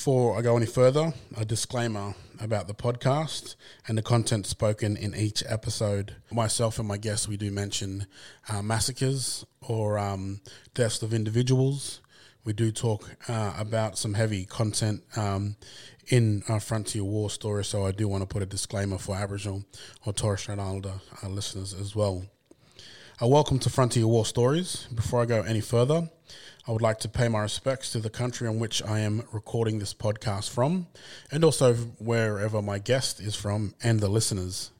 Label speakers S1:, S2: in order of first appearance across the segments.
S1: before I go any further, a disclaimer about the podcast and the content spoken in each episode. Myself and my guests, we do mention uh, massacres or um, deaths of individuals. We do talk uh, about some heavy content um, in our Frontier War story, so I do want to put a disclaimer for Aboriginal or Torres Strait Islander uh, listeners as well. Uh, welcome to Frontier War Stories. Before I go any further, I would like to pay my respects to the country on which I am recording this podcast from, and also wherever my guest is from and the listeners.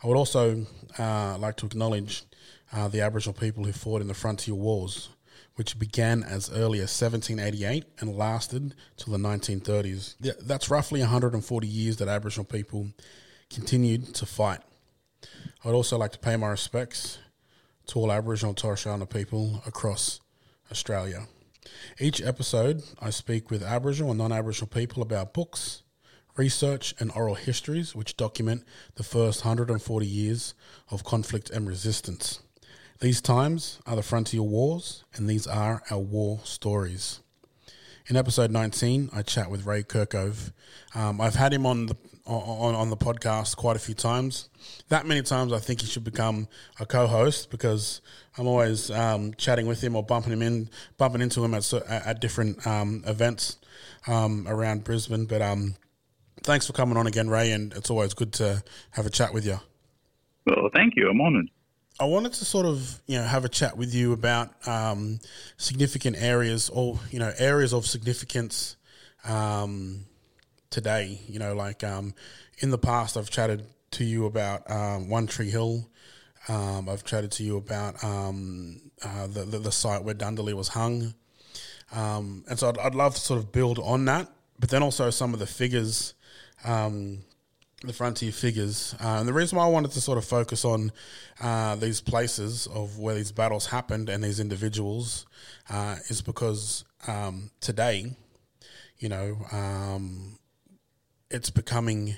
S1: I would also uh, like to acknowledge uh, the Aboriginal people who fought in the frontier wars, which began as early as 1788 and lasted till the 1930s. That's roughly 140 years that Aboriginal people continued to fight. I would also like to pay my respects to all Aboriginal and Torres Strait Islander people across Australia. Each episode, I speak with Aboriginal and non Aboriginal people about books, research, and oral histories which document the first 140 years of conflict and resistance. These times are the frontier wars, and these are our war stories. In episode 19, I chat with Ray Kerkhove. Um, I've had him on the on, on the podcast quite a few times. That many times, I think he should become a co-host because I'm always um, chatting with him or bumping him in, bumping into him at at different um, events um, around Brisbane. But um, thanks for coming on again, Ray, and it's always good to have a chat with you.
S2: Well, thank you. I'm honoured.
S1: I wanted to sort of you know have a chat with you about um, significant areas or you know areas of significance um, today. You know, like um, in the past, I've chatted to you about um, One Tree Hill. Um, I've chatted to you about um, uh, the, the, the site where Dundalli was hung, um, and so I'd, I'd, love to sort of build on that. But then also some of the figures, um, the frontier figures, uh, and the reason why I wanted to sort of focus on uh, these places of where these battles happened and these individuals uh, is because um, today, you know, um, it's becoming,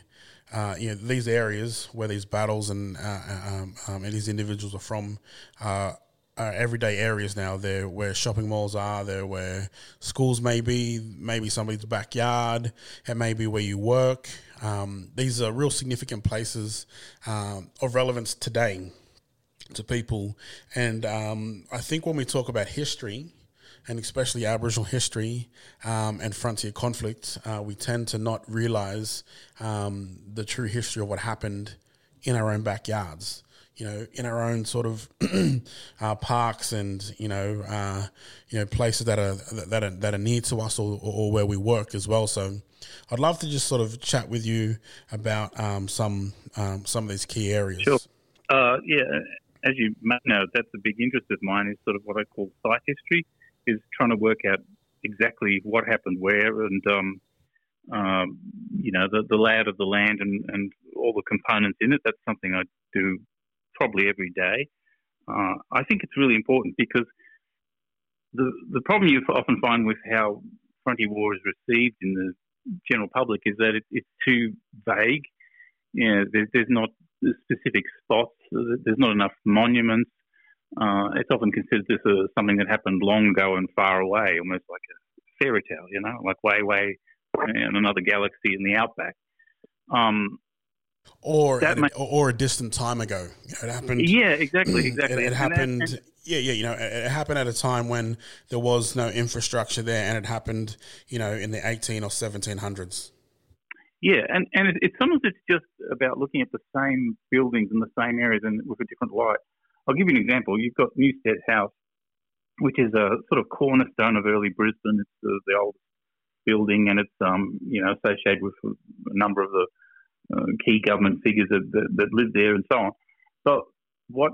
S1: uh, you know, these areas where these battles and uh, um, um, and these individuals are from uh, are everyday areas now. They're where shopping malls are. They're where schools may be. Maybe somebody's backyard. It may be where you work. Um, these are real significant places um, of relevance today to people. And um, I think when we talk about history, and especially Aboriginal history um, and frontier conflict, uh, we tend to not realize um, the true history of what happened in our own backyards. You know, in our own sort of uh, parks and you know, uh, you know, places that are that are that are near to us or, or, where we work as well. So, I'd love to just sort of chat with you about um, some um, some of these key areas.
S2: Sure. Uh, yeah, as you may know, that's a big interest of mine. Is sort of what I call site history is trying to work out exactly what happened where and um, um, you know the, the layout of the land and, and all the components in it. That's something I do probably every day. Uh, I think it's really important because the the problem you often find with how frontier war is received in the general public is that it, it's too vague. You know, there, there's not specific spots. There's not enough monuments. Uh, it's often considered this as something that happened long ago and far away, almost like a fairy tale, you know, like way, way in another galaxy in the outback. Um,
S1: or a, may, or a distant time ago. It happened.
S2: Yeah, exactly, exactly.
S1: It, it happened. And, and, yeah, yeah. You know, it, it, happened at a time when there was no infrastructure there, and it happened, you know, in the eighteen or seventeen hundreds.
S2: Yeah, and and it, it, sometimes it's just about looking at the same buildings in the same areas and with a different light. I'll give you an example. You've got Newstead House, which is a sort of cornerstone of early Brisbane. It's the, the oldest building, and it's um, you know associated with a number of the uh, key government figures that, that, that lived there and so on. But what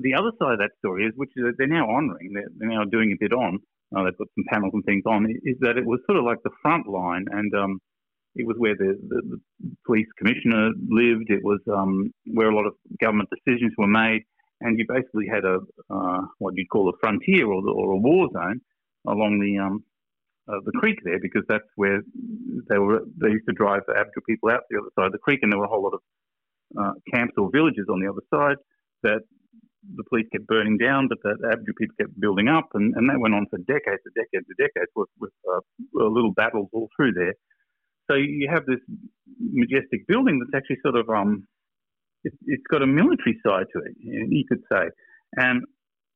S2: the other side of that story is, which is they're now honouring, they're, they're, now doing a bit on. Uh, they've got some panels and things on. Is that it was sort of like the front line, and um, it was where the, the, the, police commissioner lived. It was um, where a lot of government decisions were made and you basically had a uh, what you'd call a frontier or, the, or a war zone along the um, uh, the creek there because that's where they were. They used to drive the Aboriginal people out the other side of the creek, and there were a whole lot of uh, camps or villages on the other side that the police kept burning down, but the Aboriginal people kept building up, and, and that went on for decades and decades and decades with, with uh, little battles all through there. So you have this majestic building that's actually sort of um, it, has got a military side to it, you could say, and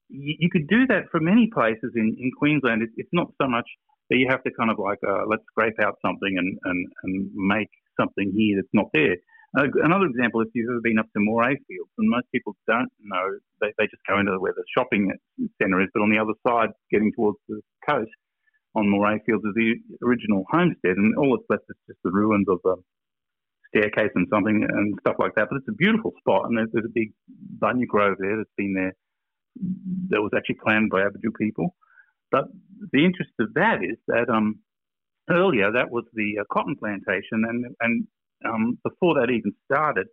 S2: you, you could do that for many places in in Queensland. It, it's not so much that you have to kind of like uh, let's scrape out something and, and and make something here that's not there. Uh, another example, if you've ever been up to Moray Fields, and most people don't know, they, they just go into where the shopping centre is, but on the other side, getting towards the coast, on Moray Fields is the original homestead, and all that's left is just the ruins of the staircase and something and stuff like that. But it's a beautiful spot, and there's, there's a big bunya grove there that's been there that was actually planned by Aboriginal people. But the interest of that is that um, earlier that was the uh, cotton plantation, and and um, before that even started,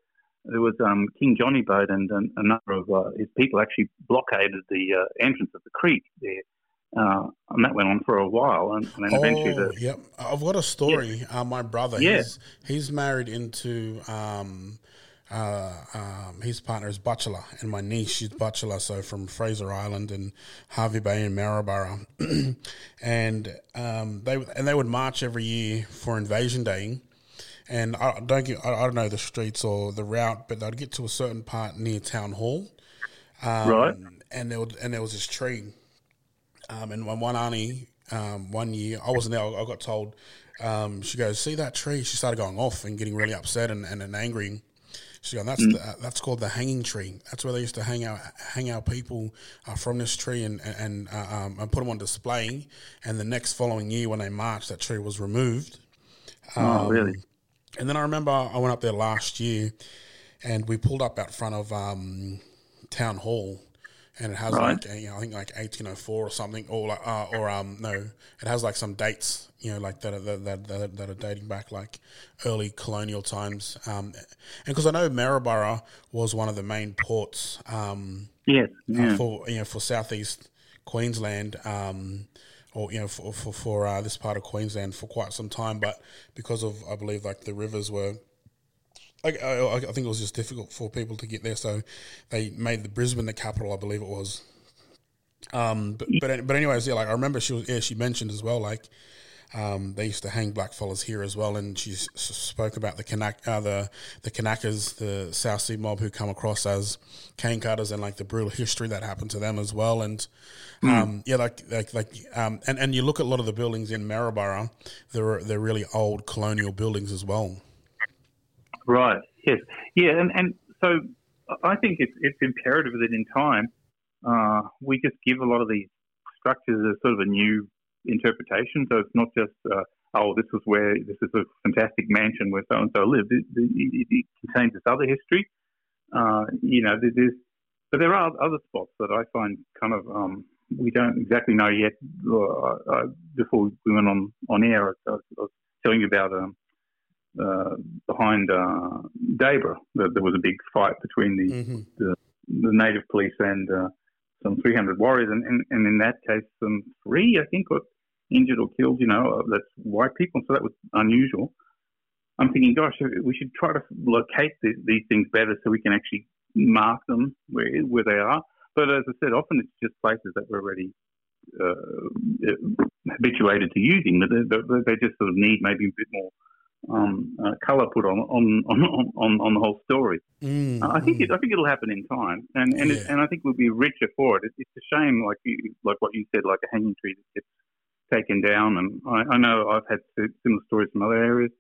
S2: there was um, King Johnny Boat and, and a number of uh, his people actually blockaded the uh, entrance of the creek there. Uh, and that went on for a while, and, and then oh, eventually the.
S1: Yep, I've got a story. Yeah. Uh, my brother, yeah. he's, he's married into um, uh, um, his partner is Butchulla, and my niece she's Butchulla, so from Fraser Island and Hervey Bay and Maryborough, and um, they and they would march every year for Invasion Day and I don't get, I, don't know the streets or the route, but they'd get to a certain part near town hall,
S2: um, right?
S1: And there would, and there was this tree, um, and one auntie, um, one year I wasn't there. I got told um, she goes, "See that tree?" She started going off and getting really upset and, and, and angry. She goes, "That's mm. the, that's called the hanging tree. That's where they used to hang out hang out people uh, from this tree and and uh, um, and put them on display. And the next following year, when they marched, that tree was removed."
S2: oh, really? Um,
S1: and then I remember I went up there last year, and we pulled up out front of um, town hall, and it has right. like you know, I think like eighteen oh four or something, or like uh, or um no, it has like some dates, you know, like that are, that that, that are dating back like early colonial times. Um, and because I know Maryborough was one of the main ports. Um,
S2: yes,
S1: yeah. uh, for you know for southeast Queensland. Um, or you know for for, for uh, this part of Queensland for quite some time, but because of I believe like the rivers were. I, I, I, think it was just difficult for people to get there, so they made the Brisbane the capital. I believe it was. Um, but but but anyways, yeah, like I remember she was yeah she mentioned as well like um, they used to hang blackfellas here as well, and she s- spoke about the Kanak, uh, the the Kanakas, the South Sea mob who come across as cane cutters, and like the brutal history that happened to them as well. And mm. um, yeah, like like like um, and and you look at a lot of the buildings in Maryborough, they're they're really old colonial buildings as well.
S2: Right. Yes. Yeah. And and so I think it's it's imperative that in time uh, we just give a lot of these structures a sort of a new interpretation. So it's not just, uh, oh, this was where this is a fantastic mansion where so and so lived. It, it, it, contains this other history. Uh, you know, there's, but there are other spots that I find kind of um, we don't exactly know yet. Uh, uh before we went on on air, I, I was telling you about um, uh, behind uh, Debra, there, there was a big fight between the mm-hmm. the, the, native police and uh, some 300 warriors, and, and, and in that case, some three, I think, got injured or killed. You know, that's white people, so that was unusual. I'm thinking, gosh, we should try to locate the, these things better so we can actually mark them where where they are. But as I said, often it's just places that we're already uh, habituated to using. That they, they, just sort of need maybe a bit more um, uh, color put on on, on on on the whole story. Mm, uh, I think mm. it, I think it'll happen in time, and and, yeah. it, and I think we'll be richer for it. it. It's a shame, like you, like what you said, like a hanging tree that gets taken down, and I, I know I've had similar stories from other areas.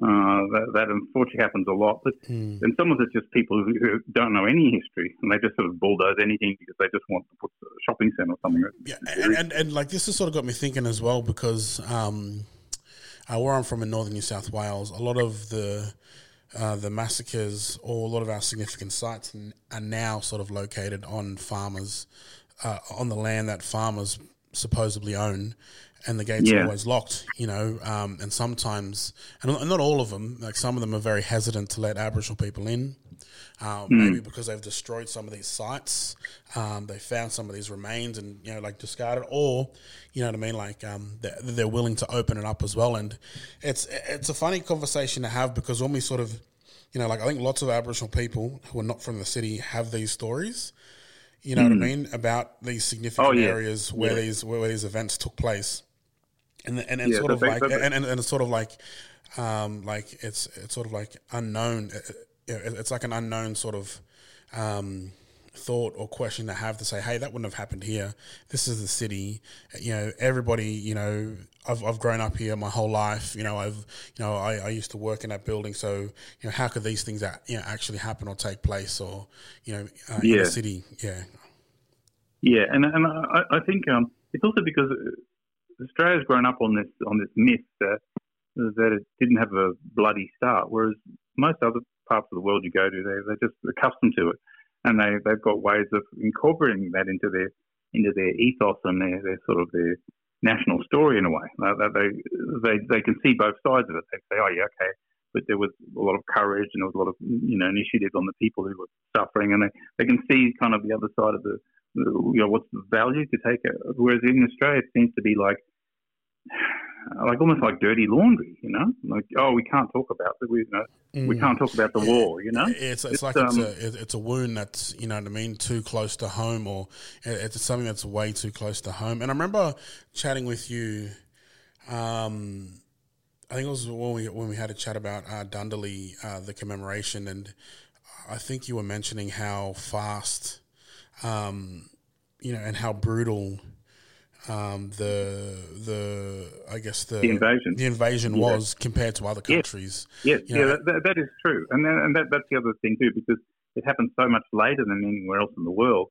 S2: Uh, that, that, unfortunately happens a lot, but mm. and some of it's just people who, who, don't know any history, and they just sort of bulldoze anything because they just want to put a shopping centre or something.
S1: Yeah, and, and, and, like this has sort of got me thinking as well because. Um, uh, where I'm from in northern New South Wales, a lot of the uh, the massacres or a lot of our significant sites are now sort of located on farmers uh, on the land that farmers supposedly own, and the gates yeah. are always locked. You know, um, and sometimes, and not all of them, like some of them are very hesitant to let Aboriginal people in. Um, mm. Maybe because they've destroyed some of these sites, um, they found some of these remains and you know like discarded, or you know what I mean, like um, they're, they're, willing to open it up as well. And it's it's a funny conversation to have because when we sort of, you know, like I think lots of Aboriginal people who are not from the city have these stories, You know mm. what I hmm. mean about these significant oh, yeah. areas where yeah. these where, these events took place, and and, and yeah, sort of like and, and, and it's sort of like um, like it's it's sort of like unknown. It's like an unknown sort of um, thought or question to have to say, hey, that wouldn't have happened here. This is the city. You know, everybody, you know, I've, I've grown up here my whole life. You know, I've, you know, I, I used to work in that building. So, you know, how could these things, that, you know, actually happen or take place or, you know, uh, yeah. in the city? Yeah.
S2: Yeah. And, and I, I think um, it's also because Australia's grown up on this, on this myth that, that it didn't have a bloody start, whereas most other parts of the world you go to, they, they're just accustomed to it and they they've got ways of incorporating that into their into their ethos and their, their sort of their national story in a way. They they they can see both sides of it. They say, oh yeah, okay, but there was a lot of courage and there was a lot of you know initiative on the people who were suffering, and they they can see kind of the other side of the you know what's the value to take it. Whereas in Australia, it seems to be like like almost like dirty laundry, you know. Like, oh, we can't talk about the we, you know, mm. we can't talk about the war, you know.
S1: It's, it's, it's like um, it's a it's a wound that's you know what I mean, too close to home, or it's something that's way too close to home. And I remember chatting with you. Um, I think it was when we when we had a chat about uh, Dundalli, uh, the commemoration, and I think you were mentioning how fast, um, you know, and how brutal um, the the I guess the,
S2: the invasion
S1: the invasion yeah. was compared to other countries.
S2: Yes, yes. yeah, that, that is true, and then, and that, that's the other thing too because it happened so much later than anywhere else in the world.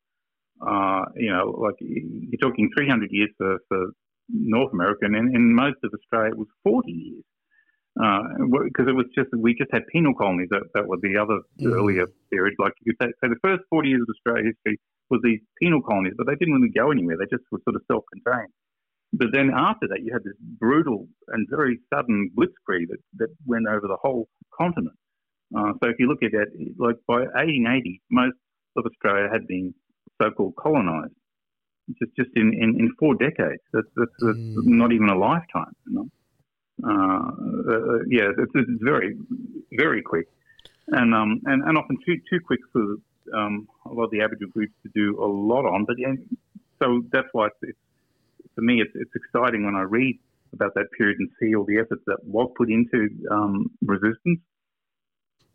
S2: Uh, you know, like you're talking 300 years for, for North America, and in, in most of Australia it was 40 years because uh, it was just we just had penal colonies that, that were the other mm. earlier period. Like you could say, so the first 40 years of Australia history was these penal colonies, but they didn't really go anywhere. They just were sort of self-contained. But then after that, you had this brutal and very sudden blitzkrieg that, that went over the whole continent. Uh, so if you look at that, like by 1880, most of Australia had been so-called colonised. Just just in, in, in four decades. That's, that's, that's mm. not even a lifetime. You know? uh, uh, yeah, it's, it's, very very quick, and um and, and often too too quick for um, a lot of the Aboriginal groups to do a lot on. But yeah, so that's why it's, it's, for me it's, it's exciting when I read about that period and see all the efforts that was put into um, resistance.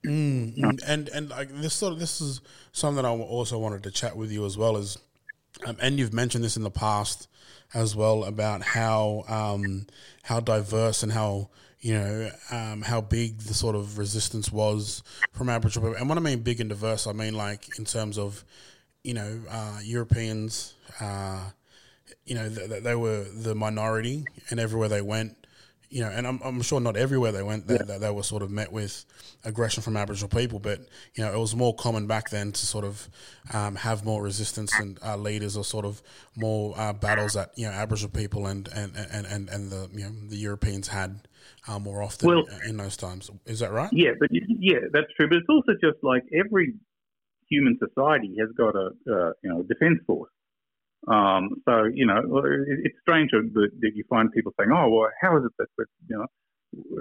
S1: Mm, mm, and and like this sort of this is something I also wanted to chat with you as well as, um, and you've mentioned this in the past as well about how um, how diverse and how you know, um, how big the sort of resistance was from Aboriginal people. And when I mean big and diverse, I mean like in terms of, you know, uh, Europeans, uh, you know, th- they were the minority, and everywhere they went, you know, and I'm, I'm sure not everywhere they went that, yeah. they were sort of met with aggression from Aboriginal people, but you know, it was more common back then to sort of um, have more resistance and uh, leaders or sort of more uh, battles that you know Aboriginal people and and, and, and, and the you know the Europeans had uh, more often well, in those times. Is that right?
S2: Yeah, but yeah, that's true. But it's also just like every human society has got a uh, you know defense force. Um, so you know it's strange that, that you find people saying, "Oh, well, how is it that you know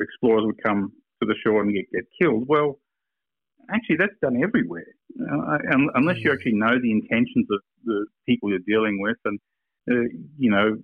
S2: explorers would come to the shore and get, get killed?" Well, actually, that's done everywhere. Uh, unless you mm. actually know the intentions of the people you're dealing with, and uh, you know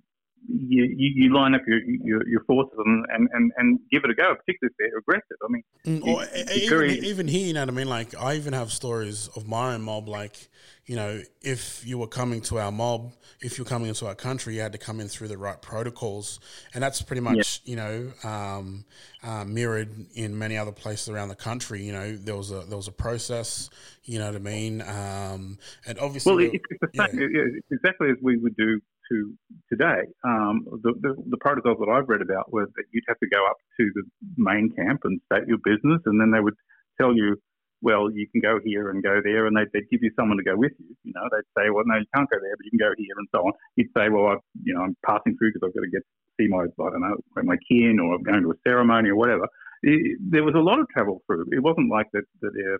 S2: you, you, line up your, your, your forces and, and, and, give it a go, particularly if they're aggressive. I mean,
S1: mm, or even, very... even here, you know what I mean? Like, I even have stories of my own mob, like, you know, if you were coming to our mob, if you're coming into our country, you had to come in through the right protocols. And that's pretty much, yeah. you know, um, uh, mirrored in many other places around the country. You know, there was a, there was a process, you know what I mean? Um, and obviously,
S2: well, it's, it's, yeah. it's exactly as we would do to today, um, the, the, the, protocols that I've read about were that you'd have to go up to the main camp and state your business, and then they would tell you, well, you can go here and go there, and they'd, they'd give you someone to go with you. You know, they'd say, well, no, you can't go there, but you can go here, and so on. You'd say, well, I, you know, I'm passing through because I've got to get see my, I don't know, my kin, or I'm going to a ceremony or whatever. It, there was a lot of travel through. It wasn't like that. that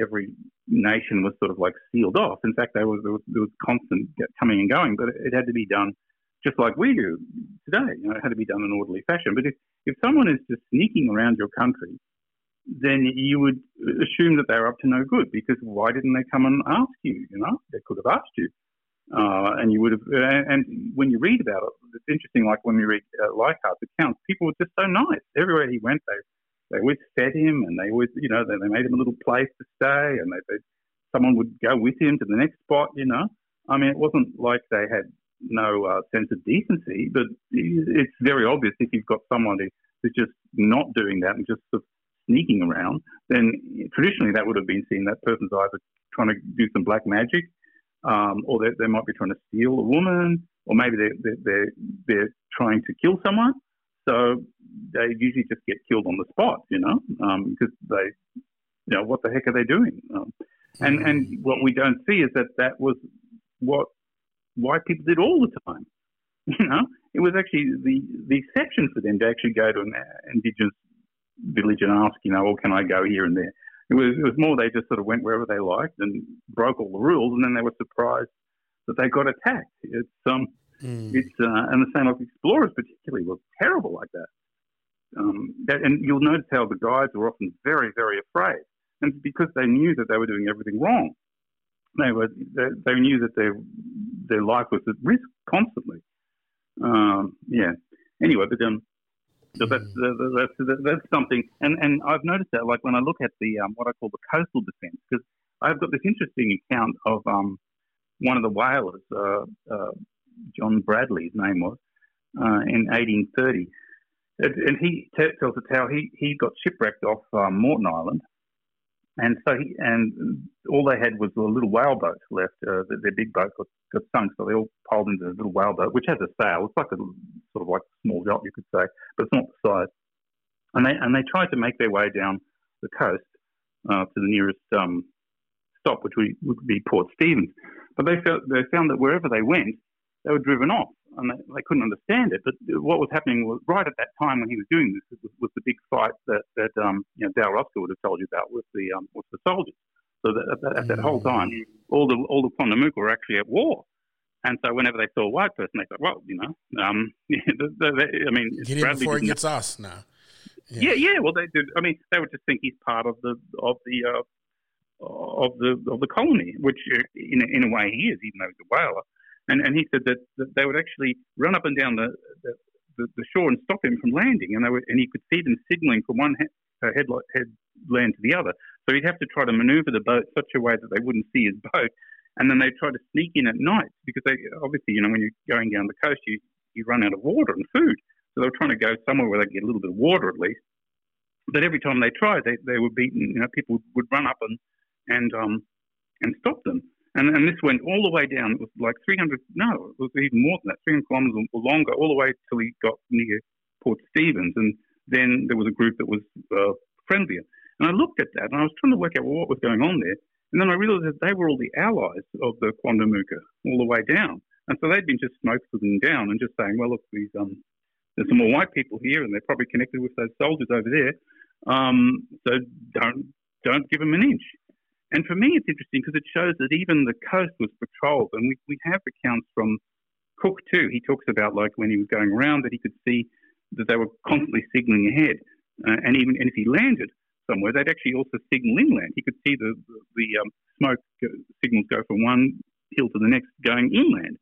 S2: every nation was sort of like sealed off. In fact, there was, there was, there was constant coming and going, but it had to be done just like we do today. You know, it had to be done in orderly fashion. But if, if someone is just sneaking around your country then you would assume that they're up to no good because why didn't they come and ask you? You know, they could have asked you. Uh, and you would have, and when you read about it, it's interesting. Like when we read uh, Leichhardt's accounts, people were just so nice. Everywhere he went, they they always fed him, and they always, you know, they, they made him a little place to stay, and they, they someone would go with him to the next spot. You know, I mean, it wasn't like they had no uh, sense of decency, but it's very obvious if you've got someone who's just not doing that and just sort of sneaking around, then traditionally that would have been seen that person's either trying to do some black magic, um, or they, they, might be trying to steal a woman, or maybe they're, they're, they're, they're trying to kill someone. So they usually just get killed on the spot, you know, um, because they, you know, what the heck are they doing? Um, and and what we don't see is that that was what white people did all the time. You know, it was actually the the exception for them to actually go to an indigenous village and ask, you know, well, can I go here and there? It was it was more they just sort of went wherever they liked and broke all the rules, and then they were surprised that they got attacked. It's um, mm. it's uh, and the same like explorers particularly were terrible like that. Um, that, and you'll notice how the guides were often very very afraid, and because they knew that they were doing everything wrong they were they, they knew that their their life was at risk constantly. Um, yeah. Anyway, but um, so that's mm. that's that's something, and and I've noticed that like when I look at the um, what I call the coastal defence, because I've got this interesting account of um, one of the whalers, uh, uh, John Bradley, his name was, uh, in 1830, and, he tells us how he he got shipwrecked off um, Moreton Island, and so, he, and all they had was a little whale boat left. Uh, their big boat got, got sunk, so they all piled into a little whale boat, which has a sail. It's like a sort of like a small yacht, you could say, but it's not the size. And they and they tried to make their way down the coast uh, to the nearest um, stop, which would, would be Port Stephens. But they felt they found that wherever they went, they were driven off and they, they, couldn't understand it. But what was happening was right at that time when he was doing this was, was the big fight that that um, you know Dale Ruska would have told you about with the um, with the soldiers. So that, at, at, that whole time, all the all the Quandamooka were actually at war. And so whenever they saw a white person, they thought, well, you know, um, I mean,
S1: get him before he gets us now.
S2: Yeah. yeah. yeah, Well, they did. I mean, they would just think he's part of the of the uh, of the of the colony, which uh, in in a way he is, even though he's a whaler. And, and he said that, that they would actually run up and down the, the, the, shore and stop him from landing, and they were, and he could see them signaling from one he, uh, headland to the other. So he'd have to try to maneuver the boat such a way that they wouldn't see his boat, and then they'd try to sneak in at night because they obviously, you know, when you're going down the coast, you you run out of water and food. So they were trying to go somewhere where they could get a little bit of water at least. But every time they tried, they, they were beaten. You know, people would run up and and um and stop them. And, and this went all the way down. It was like 300, no, it was even more than that, 300 kilometres or longer, all the way till he got near Port Stephens. And then there was a group that was uh, friendlier. And I looked at that and I was trying to work out well, what was going on there. And then I realised that they were all the allies of the Quandamooka all the way down. And so they'd been just smoking down and just saying, well, look, these, um, there's some more white people here and they're probably connected with those soldiers over there. Um, so don't, don't give them an inch. And for me, it's interesting because it shows that even the coast was patrolled. And we, we have accounts from Cook too. He talks about like when he was going around that he could see that they were constantly signaling ahead. Uh, and even and if he landed somewhere, they'd actually also signal inland. He could see the, the, um, smoke signals go from one hill to the next going inland.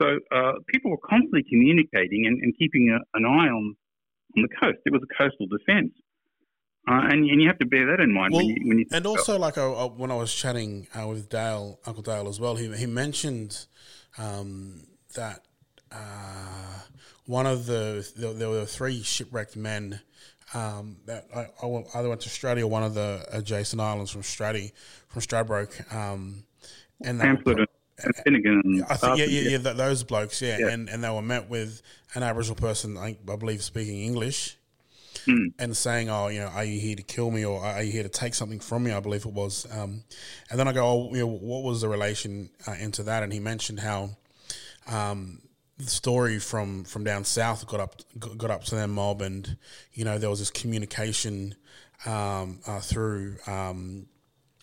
S2: So uh, people were constantly communicating and, and keeping a, an eye on, on the coast. It was a coastal defence. Uh, and, and you have to bear that in mind well, when you, when you
S1: and also like uh, when I was chatting uh, with Dale, Uncle Dale as well, he he mentioned um, that uh, one of the there, there, were three shipwrecked men um, that I, I, either went to Australia, or one of the adjacent islands from Strati, from Stradbroke, um, and
S2: Pamphlett and Finnegan.
S1: I think, yeah, yeah, yeah, those blokes, yeah, yeah, and and they were met with an Aboriginal person, I, I believe, speaking English mm. and saying, "Oh, you know, are you here to kill me or are you here to take something from me?" I believe it was. Um, and then I go, "Oh, you know, what was the relation uh, into that?" And he mentioned how um, the story from from down south got up got up to their mob, and you know there was this communication um, uh, through. Um,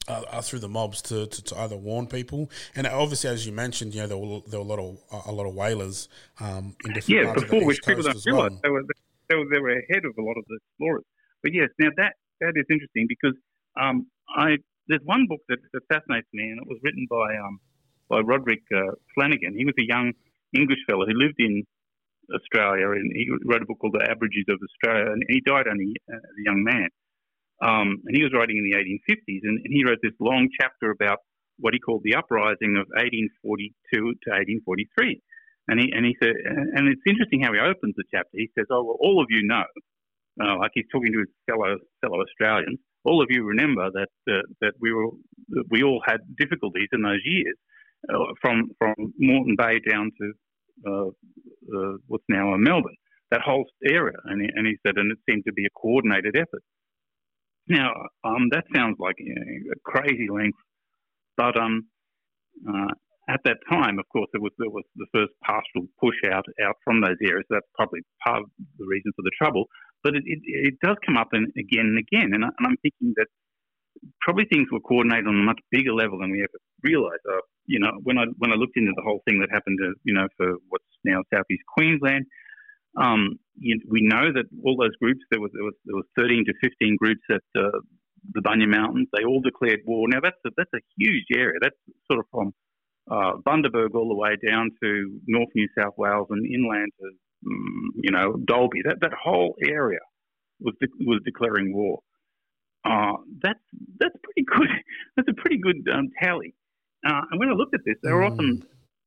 S1: uh, uh, through the mobs to, to, to, either warn people, and obviously, as you mentioned, you know there were there were a lot of a lot of whalers um, in different
S2: yeah, before which people don't realize well. they were they were, they were ahead of a lot of the explorers. But yes, now that that is interesting because um, I there's one book that, that fascinates me, and it was written by um, by Roderick uh, Flanagan. He was a young English fellow who lived in Australia, and he wrote a book called The Aborigines of Australia, and he died only uh, as a young man. Um, and he was writing in the 1850s, and, and, he wrote this long chapter about what he called the uprising of 1842 to 1843. And he and he said, and it's interesting how he opens the chapter. He says, "Oh, well, all of you know, uh, like he's talking to his fellow fellow Australians. All of you remember that uh, that we were that we all had difficulties in those years, uh, from from Moreton Bay down to uh, uh, what's now Melbourne, that whole area. And he, and he said, and it seemed to be a coordinated effort. Now, um, that sounds like you know, a crazy length, but um, uh, at that time, of course, there was there was the first pastoral push out out from those areas. That's probably part of the reason for the trouble. But it, it, it does come up and again and again, and, I, I'm thinking that probably things were coordinated on a much bigger level than we ever realised. Uh, you know, when I when I looked into the whole thing that happened, to, you know, for what's now southeast Queensland, um, you, we know that all those groups there was there was there was 13 to 15 groups at uh, the Bunya Mountains. They all declared war. Now that's a, that's a huge area. That's sort of from uh, Bundaberg all the way down to North New South Wales and inland to um, you know Dalby. That that whole area was de- was declaring war. Uh, that's that's pretty good. That's a pretty good um, tally. Uh, and when I looked at this, they were mm. often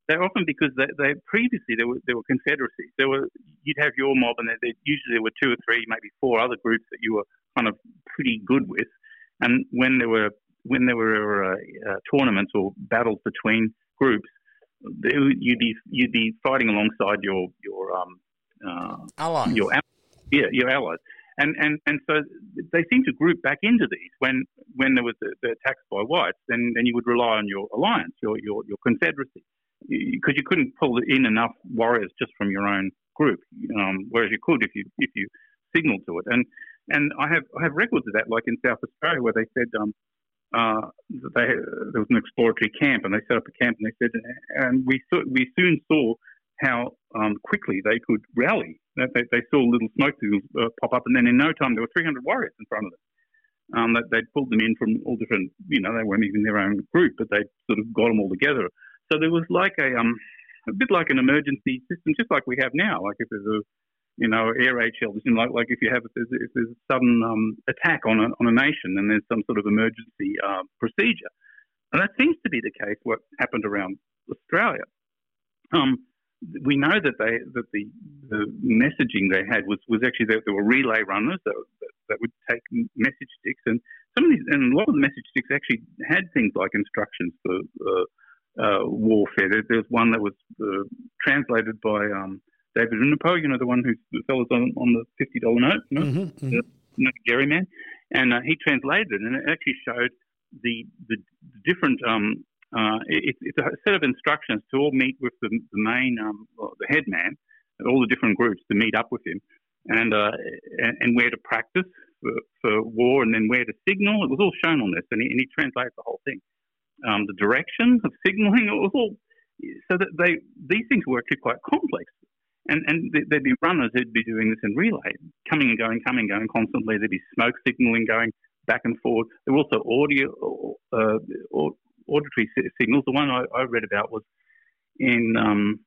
S2: they're often because they, they previously there were there were confederacies. There were you'd have your mob, and there, usually there were two or three, maybe four other groups that you were kind of pretty good with. And when there were when there were uh, uh, tournaments or battles between groups, you'd be you'd be fighting alongside your your um, uh,
S1: allies.
S2: Your yeah, your allies and and and so they seem to group back into these when when there was the, the attacks by whites, then then you would rely on your alliance, your your, your confederacy, because you couldn't pull in enough warriors just from your own group, um, whereas you could if you if you signal to it. And and I have I have records of that, like in South Australia, where they said um, uh, they, there was an exploratory camp, and they set up a camp, and they said, and we we soon saw how um, quickly they could rally. They, they saw little smoke signals uh, pop up, and then in no time there were 300 warriors in front of them. Um, that they'd pulled them in from all different, you know, they weren't even their own group, but they sort of got them all together. So there was like a um, a bit like an emergency system, just like we have now. Like if there's a, you know, air raid shelters, you know, like like if you have if there's, if there's a sudden um, attack on a on a nation, and there's some sort of emergency uh, procedure, and that seems to be the case. What happened around Australia. Um, we know that they that the, the messaging they had was, was actually that there were relay runners that, that, that, would take message sticks, and some of these and a lot of the message sticks actually had things like instructions for uh, uh, warfare. There, there's one that was uh, translated by um, David Unaipon, you know, the one who's the fellows on, on the fifty dollar note, you know, mm-hmm, mm-hmm. the man, and uh, he translated it, and it actually showed the the different um, uh, it, it's a set of instructions to all meet with the, the main, um, the head man, all the different groups to meet up with him, and uh, and, and, where to practice for, for, war, and then where to signal. It was all shown on this, and he, and he translated the whole thing. Um, the directions of signaling, it was all so that they these things were actually quite complex. And, and there'd be runners who'd be doing this in relay, coming and going, coming and going constantly. There'd be smoke signaling going back and forth. There were also audio, uh, auditory signals. The one I, I read about was in um,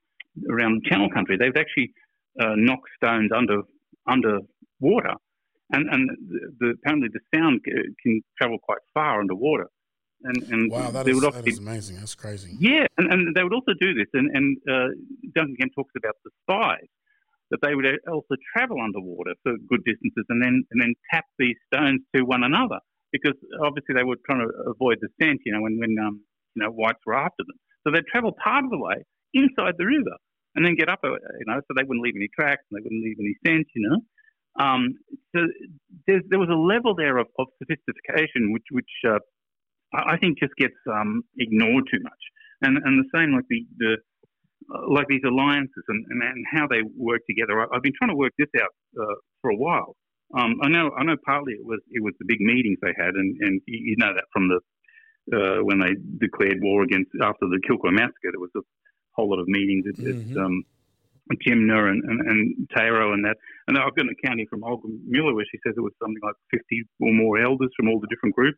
S2: around Channel Country. They would actually uh, knocked stones under under water, and and the, the, apparently the sound can travel quite far underwater.
S1: And, and wow, that, is, that is amazing. That's crazy.
S2: Yeah, and, and they would also do this. And, and uh, Duncan Kemp talks about the spies that they would also travel underwater for good distances and then and then tap these stones to one another because obviously they were trying to avoid the scent, you know, when, when um, you know, whites were after them. So they'd travel part of the way inside the river and then get up, uh, you know, so they wouldn't leave any tracks and they wouldn't leave any scent, you know. Um, so there was a level there of, of sophistication which, which uh, I think just gets um, ignored too much. And, and the same like the, the uh, like these alliances and, and, and, how they work together. I, have been trying to work this out uh, for a while. Um, I know, I know. Partly it was it was the big meetings they had, and, and you know that from the uh, when they declared war against after the Kilcoy massacre, there was a whole lot of meetings at, mm-hmm. at um, Jimna and, and, and Taro and that. And I've got an account here from Olga Miller where she says it was something like 50 or more elders from all the different groups,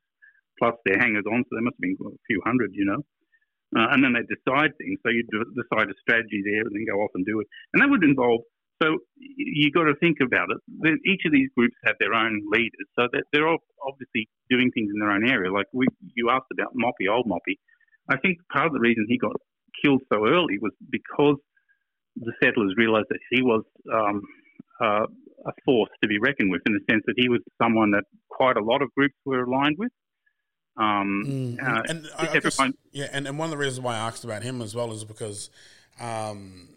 S2: plus their hangers on. So there must have been a few hundred, you know. Uh, and then they decide things. So you decide a strategy there and then go off and do it. And that would involve, so you've got to think about it. Each of these groups have their own leaders. So they're all obviously doing things in their own area. Like we, you asked about Moppy, old Moppy. I think part of the reason he got killed so early was because the settlers realised that he was um, uh, a force to be reckoned with in the sense that he was someone that quite a lot of groups were aligned with. Um,
S1: mm. uh, and I, I guess, yeah, and, and one of the reasons why I asked about him as well is because um,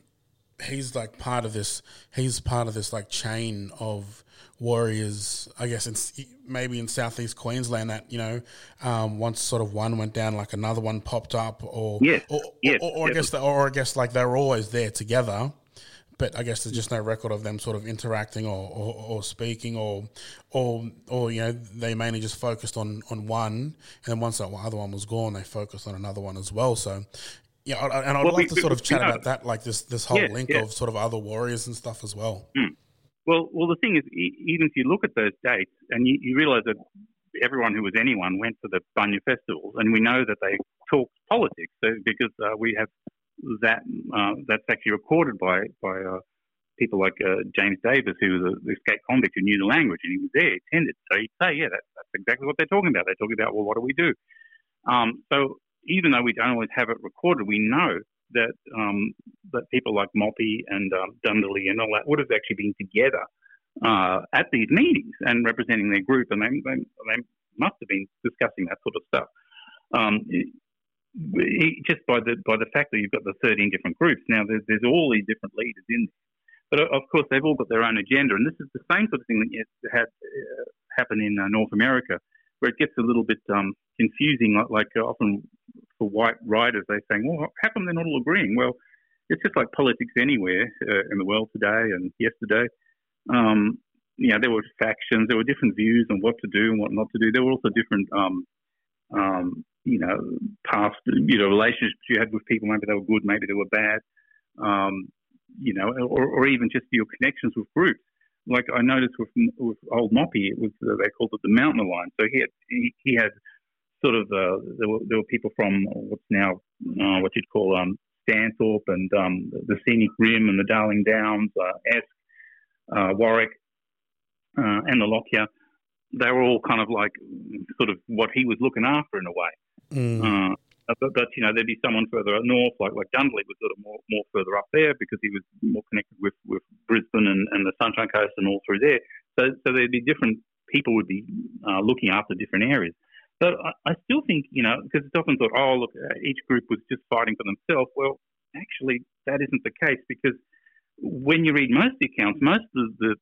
S1: he's like part of this. He's part of this like chain of warriors. I guess it's maybe in southeast Queensland that you know um, once sort of one went down, like another one popped up, or
S2: yeah,
S1: or,
S2: yes,
S1: or, or, I guess the, or I guess like they were always there together. But I guess there's just no record of them sort of interacting or, or, or speaking or or or you know they mainly just focused on, on one and then once that other one was gone they focused on another one as well so yeah, and I'd well, like to sort of chat about that, like this this whole yeah, link yeah. of sort of other warriors and stuff as well.
S2: Mm. Well, well, the thing is, even if you look at those dates and you, you realise that everyone who was anyone went to the Bunya festivals, and we know that they talked politics so, because uh, we have that uh, that's actually recorded by by uh, people like uh, James Davis, who was an escaped convict who knew the language, and he was there, attended. So he'd say, yeah, that, that's exactly what they're talking about. They're talking about, well, what do we do? Um, so even though we don't always have it recorded, we know that um, that people like Moppy and um, Dundalli and all that would have actually been together uh, at these meetings and representing their group, and they, they, they must have been discussing that sort of stuff. Um, just by the by the fact that you've got the 13 different groups now, there's, there's all these different leaders in there. But of course, they've all got their own agenda, and this is the same sort of thing that had uh, happened in uh, North America, where it gets a little bit um, confusing. Like, like uh, often for white writers, they're saying, well, how come they're not all agreeing? Well, it's just like politics anywhere uh, in the world today and yesterday. Um, you know, there were factions, there were different views on what to do and what not to do. There were also different, um, um, you know, past, you know, relationships you had with people. Maybe they were good, maybe they were bad. Um, you know, or, or even just your connections with groups. Like I noticed with, with old Moppy, it was uh, they called it the Mountain Alliance. So he had he, he had sort of uh, there were there were people from what's now uh, what you'd call um, Stanthorpe and um, the Scenic Rim and the Darling Downs, uh, Esk, uh, Warwick, uh, and the Lockyer. They were all kind of like sort of what he was looking after in a way.
S1: Mm.
S2: Uh, but, but, you know, there'd be someone further north, like like Dundalli was sort of more, more further up there because he was more connected with, with Brisbane and, and the Sunshine Coast and all through there. So so there'd be different people would be uh, looking after different areas. But I, I still think, you know, because it's often thought, oh, look, each group was just fighting for themselves. Well, actually, that isn't the case because when you read most of the accounts, most of the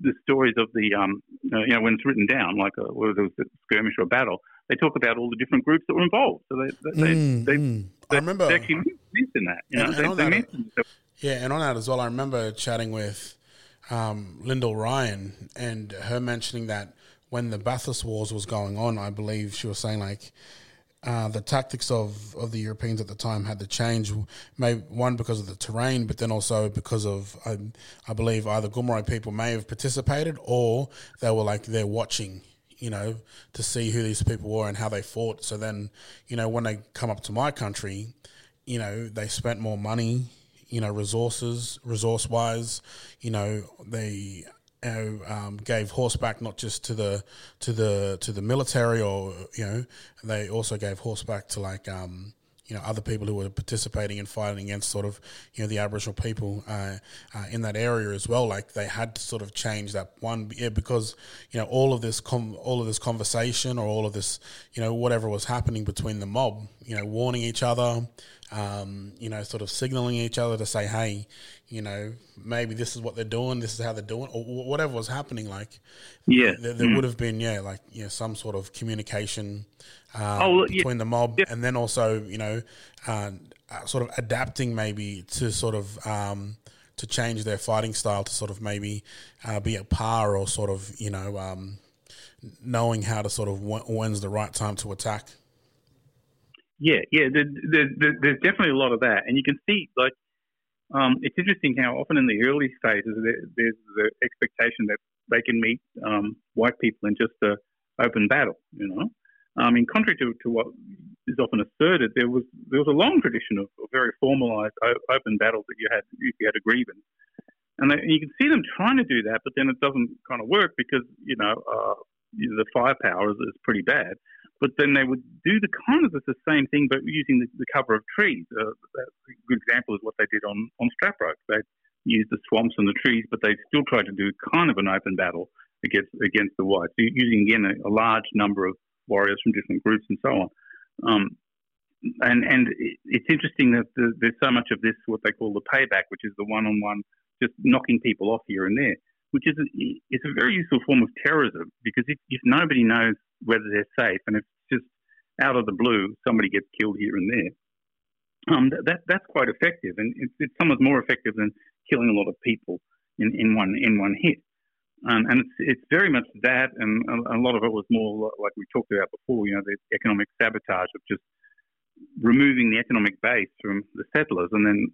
S2: the stories of the, um, uh, you know, when it's written down, like a, uh, whether it was a skirmish or a battle, they talk about all the different groups that were involved. So they, they,
S1: mm, they, mm. they I remember
S2: they actually mention that. You know, and, and they,
S1: that, yeah, and on that as well, I remember chatting with um, Lyndall Ryan and her mentioning that when the Bathurst Wars was going on, I believe she was saying like uh, the tactics of, of the Europeans at the time had to change. Maybe one because of the terrain, but then also because of I, I believe either Gomeroi people may have participated or they were like they're watching, you know, to see who these people were and how they fought. So then, you know, when they come up to my country, you know, they spent more money, you know, resources, resource wise, you know, they you know, um, gave horseback not just to the to the to the military, or you know, they also gave horseback to like um, you know other people who were participating in fighting against sort of you know the Aboriginal people uh, uh, in that area as well. Like they had to sort of change that one, yeah, because you know all of this com- all of this conversation or all of this you know whatever was happening between the mob, you know, warning each other, um, you know, sort of signaling each other to say, hey, you know, maybe this is what they're doing, this is how they're doing, or whatever was happening. Like,
S2: yeah,
S1: there, there mm. would have been, yeah, like, you know, some sort of communication um, oh, between the mob, yeah. and then also, you know, uh, uh, sort of adapting maybe to sort of um, to change their fighting style to sort of maybe uh, be at par or sort of, you know, um, knowing how to sort of when's the right time to attack.
S2: Yeah, yeah, there, there, there's definitely a lot of that, and you can see like um, it's interesting how often in the early stages there's the expectation that they can meet um, white people in just a open battle. You know, um, in contrary to, to what is often asserted, there was there was a long tradition of, of very formalised open battles that you had if you had a grievance, and they, you can see them trying to do that, but then it doesn't kind of work because you know uh, the firepower is, is pretty bad. But then they would do the kind of the same thing, but using the, the cover of trees. Uh, a good example is what they did on on Stradbroke. They used the swamps and the trees, but they still tried to do kind of an open battle against against the whites, using again a, a large number of warriors from different groups and so on. Um, and and it's interesting that there's so much of this what they call the payback, which is the one-on-one, just knocking people off here and there, which is a, it's a very useful form of terrorism because if, if nobody knows whether they're safe, and it's just out of the blue, somebody gets killed here and there. Um, that, that's quite effective, and it's, it's somewhat more effective than killing a lot of people in, in one in one hit. Um, and it's it's very much that, and a, a, lot of it was more like we talked about before. You know, the economic sabotage of just removing the economic base from the settlers, and then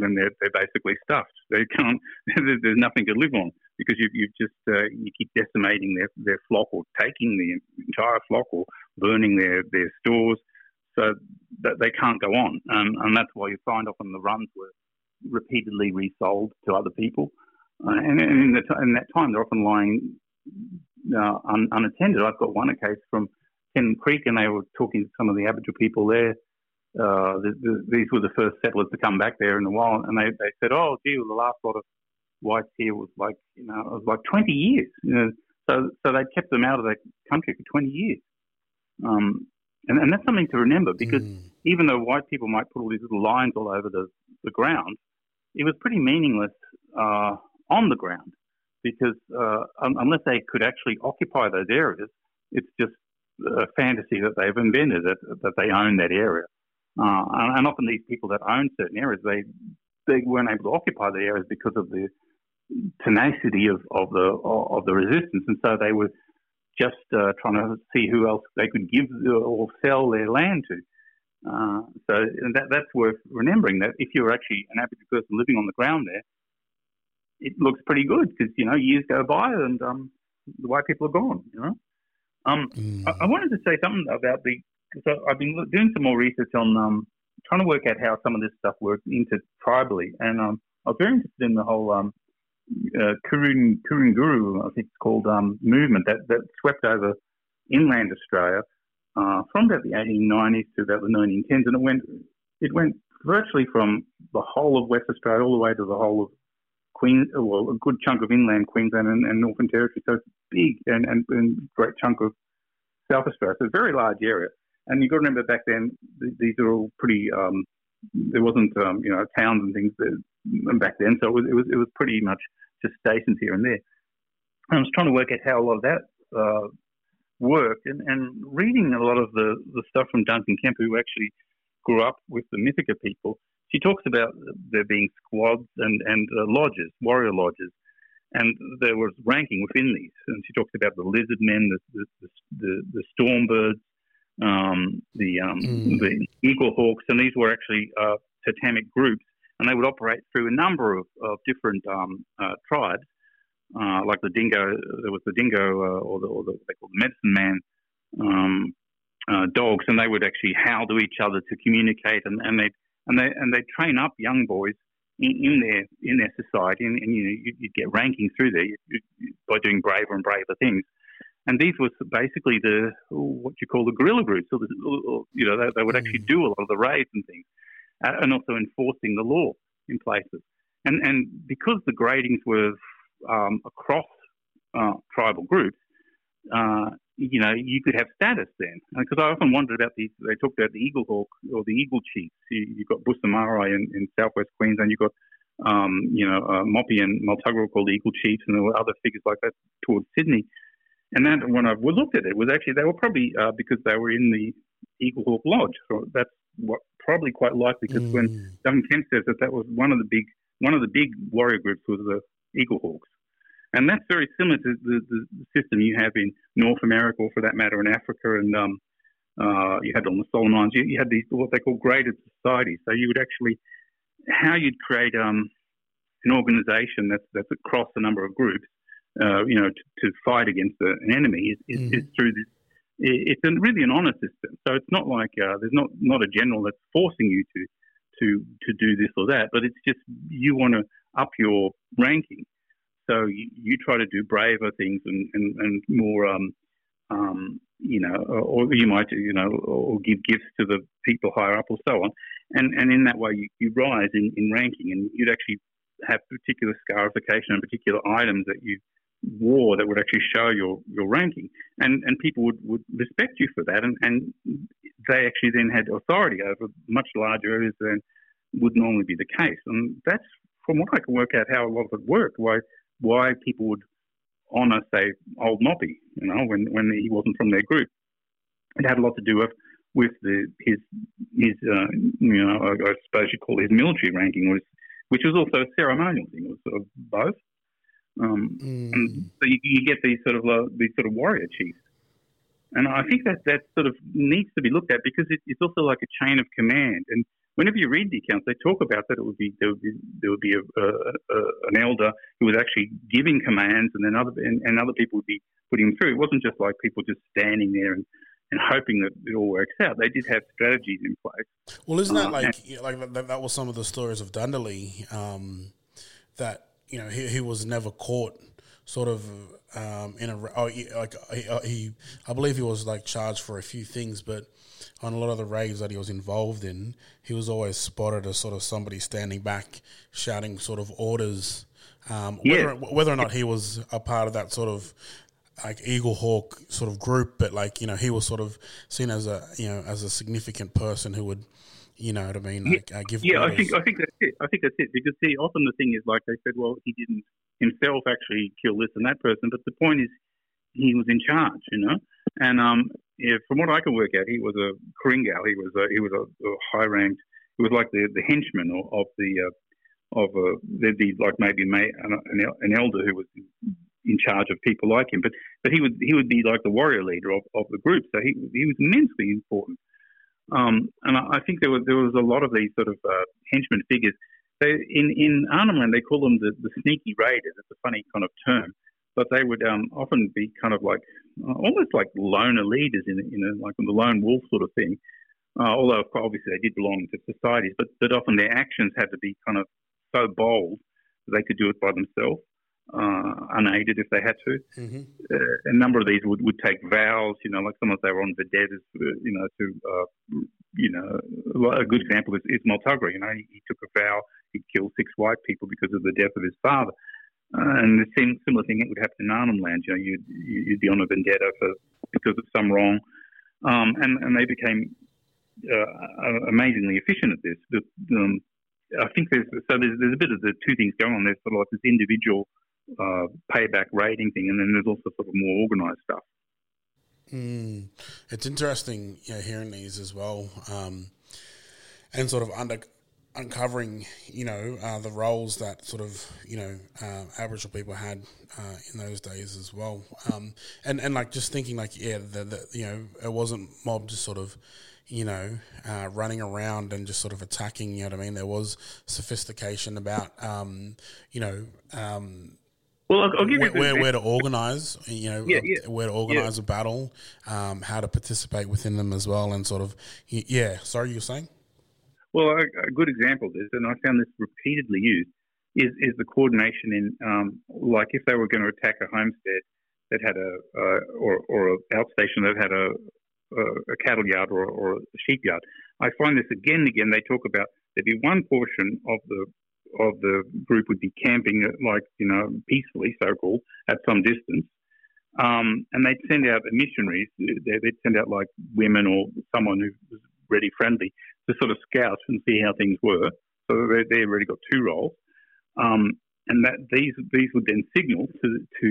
S2: then they're, they're basically stuffed. They can't. there's nothing to live on because you you just uh, you keep decimating their their flock or taking the entire flock or burning their their stores, so that they can't go on. Um, and that's why you find often the runs were repeatedly resold to other people, uh, and, and in, the, in, that time they're often lying uh, un, unattended. I've got one case from Tennant Creek, and they were talking to some of the Aboriginal people there. Uh, the, the, these were the first settlers to come back there in a while, and they, they said, "Oh, gee, well, the last lot of whites here was like you know it was like 20 years." You know, so so they kept them out of the country for 20 years, um, and, and that's something to remember because mm. even though white people might put all these little lines all over the, the ground, it was pretty meaningless uh, on the ground because uh, unless they could actually occupy those areas, it's just a fantasy that they've invented that, that they own that area. Uh, and often these people that own certain areas, they they weren't able to occupy the areas because of the tenacity of, of the of the resistance, and so they were just uh, trying to see who else they could give or sell their land to. Uh, so that, that's worth remembering that if you're actually an average person living on the ground there, it looks pretty good because you know years go by and um, the white people are gone. You know. Um, mm. I, I, wanted to say something about the because I've been doing some more research on um, trying to work out how some of this stuff works into tribally, and um, I was very interested in the whole um, uh, Kurun, Kurunguru, I think it's called, um, movement that, that swept over inland Australia uh, from about the 1890s to about the 1910s, and it went it went virtually from the whole of West Australia all the way to the whole of Queen, well, a good chunk of inland Queensland and, and Northern Territory. So it's big and, and, and great chunk of South Australia. So it's a very large area. And you've got to remember back then, th- these are all pretty, um, there wasn't, um, you know, towns and things that, back then. So it was, it was, it was pretty much just stations here and there. And I was trying to work out how a lot of that uh, worked and, and reading a lot of the, the stuff from Duncan Kemp, who actually grew up with the Mithaka people, she talks about there being squads and, and uh, lodges, warrior lodges, and there was ranking within these. And she talks about the lizard men, the, the, the, the storm birds, um, the, um, mm. the eagle hawks, and these were actually uh, totemic groups, and they would operate through a number of, of different um, uh, tribes. Uh, like the dingo, there was the dingo, uh, or the, or the they call the medicine man um, uh, dogs, and they would actually howl to each other to communicate, and, and they and they and they train up young boys in, in their in their society, and, and you know you, you, get rankings through there you, you, by doing braver and braver things. And these were basically the what you call the guerrilla groups, or, the, or you know they, they, would actually do a lot of the raids and things, uh, and also enforcing the law in places. And and because the gradings were um, across uh, tribal groups, uh, you know, you could have status then. Because I often wondered about these, they talked about the Eagle Hawk or the Eagle Chiefs. You, have got Bussamarai in, in southwest Queensland, you've got, um, you know, uh, Moppy and Multuggerah called the Eagle Chiefs, and there were other figures like that towards Sydney. And then when I looked at it, it was actually, they were probably uh, because they were in the Eagle Hawk Lodge. So that's what probably quite likely because mm. when Duncan Kemp says that that was one of the big, one of the big warrior groups was the Eagle Hawks. And that's very similar to the, the, system you have in North America, or for that matter, in Africa. And um, uh, you had on the Solomons, you, you, had these what they call graded societies. So you would actually how you'd create um, an organisation that's that's across a number of groups, uh, you know, to, to, fight against an enemy is, is, mm-hmm. is, through this. It's a, really an honour system. So it's not like uh, there's not not a general that's forcing you to to to do this or that, but it's just you want to up your ranking. So you, you try to do braver things and, and, and more, um, um, you know, or you might, you know, or give gifts to the people higher up or so on. And, and in that way, you, you rise in, in ranking and you'd actually have particular scarification and particular items that you wore that would actually show your, your ranking. And, and people would, would respect you for that. And, and they actually then had authority over much larger areas than would normally be the case. And that's from what I can work out how a lot of it worked. Why why people would honour, say, old Moppy, you know, when, when he wasn't from their group. It had a lot to do with with the his his uh, you know I, I, suppose you call it his military ranking was which was also a ceremonial thing. It was sort of both. Um, mm. And so you, you, get these sort of uh, these sort of warrior chiefs, and I think that that sort of needs to be looked at because it, it's also like a chain of command. And whenever you read the accounts, they talk about that it would be there would be, there would be a, a, a, an elder who was actually giving commands, and then other and, and, other people would be putting them through. It wasn't just like people just standing there and, and hoping that it all works out. They did have strategies in place.
S1: Well, isn't that uh, like like that, that, was some of the stories of Dundalli um, that you know he, he was never caught sort of um, in a oh, he, like he, uh, he, I believe he was like charged for a few things, but on a lot of the raids that he was involved in, he was always spotted as sort of somebody standing back, shouting sort of orders. Um, yeah. whether, whether or not he was a part of that sort of like Eagle Hawk sort of group, but like you know he was sort of seen as a you know as a significant person who would you know what I mean? Like, uh, give
S2: yeah. I think I think that's it. I think that's it because see, often the thing is like they said, well, he didn't himself actually kill this and that person, but the point is he was in charge, you know. And um, yeah, from what I can work out, he was a Kringal. He was a, he was a, a high ranked. He was like the the henchman of, of the uh, of uh, there'd be like maybe an, an elder who was in charge of people like him, but but he would he would be like the warrior leader of, of the group. So he he was immensely important. Um, and I, I think there was there was a lot of these sort of uh, henchmen figures. They, in in Arnhem they call them the, the sneaky raiders. It's a funny kind of term but they would um, often be kind of like uh, almost like loner leaders in you know like the lone wolf sort of thing. Uh, although obviously they did belong to societies, but but often their actions had to be kind of so bold that they could do it by themselves, uh, unaided if they had to. Mm-hmm. Uh, a number of these would, would take vows, you know, like sometimes they were on vendettas, uh, you know, to uh, you know, a good example is, is. You know, he, he took a vow he'd kill six white people because of the death of his father. And the same similar thing would happen in Arnhem Land. You know, you'd, you'd be on a vendetta for because of some wrong, um, and and they became uh, amazingly efficient at this. Um, I think there's so there's, there's a bit of the two things going on. There's sort of like this individual uh, payback rating thing, and then there's also sort of more organised stuff.
S1: Mm. It's interesting, you know, hearing these as well, um, and sort of under uncovering, you know, uh, the roles that sort of, you know, uh, Aboriginal people had uh, in those days as well. Um, and, and like just thinking like, yeah, that, you know, it wasn't mob just sort of, you know, uh, running around and just sort of attacking, you know what I mean? There was sophistication about, um, you know, um,
S2: well, I'll, I'll give
S1: where,
S2: you
S1: where, where, to organize, you know, yeah, yeah. where to organize yeah. a battle, um, how to participate within them as well, and sort of, yeah. Sorry, you were saying?
S2: Well, a, a, good example of this, and I found this repeatedly used, is, is the coordination in, um, like if they were going to attack a homestead that had a, uh, or, or a outstation that had a, a, a cattle yard or, or, a sheep yard. I find this again and again. They talk about there'd be one portion of the of the group would be camping, like you know, peacefully, so called, at some distance, um, and they'd send out missionaries. They'd send out like women or someone who was ready friendly to sort of scout and see how things were. So they they already got two roles, um, and that these these would then signal to to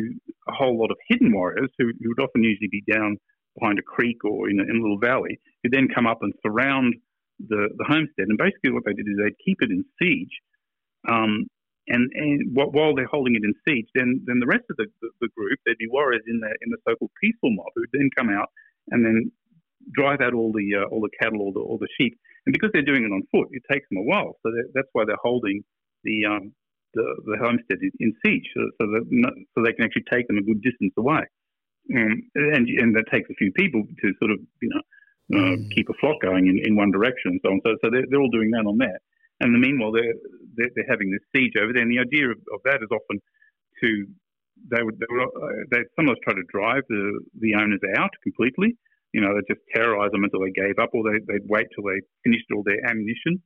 S2: a whole lot of hidden warriors who, who would often usually be down behind a creek or in a, in a little valley, who then come up and surround the the homestead. And basically, what they did is they'd keep it in siege. Um, and, and while they're holding it in siege, then, then the rest of the, the, the group, there'd be warriors in the in the so-called peaceful mob who'd then come out and then drive out all the uh, all the cattle or the, or the sheep. And because they're doing it on foot, it takes them a while. So that's why they're holding the um, the, the homestead in siege, so, so that so they can actually take them a good distance away. Um, and and that takes a few people to sort of you know uh, mm. keep a flock going in, in one direction and so on. So so they're, they're all doing that on that. And the meanwhile, they're, they're, they're having this siege over there. And the idea of, of that is often to they would, they would uh, they sometimes try to drive the the owners out completely. You know, they just terrorise them until they gave up, or they, they'd wait till they finished all their ammunition.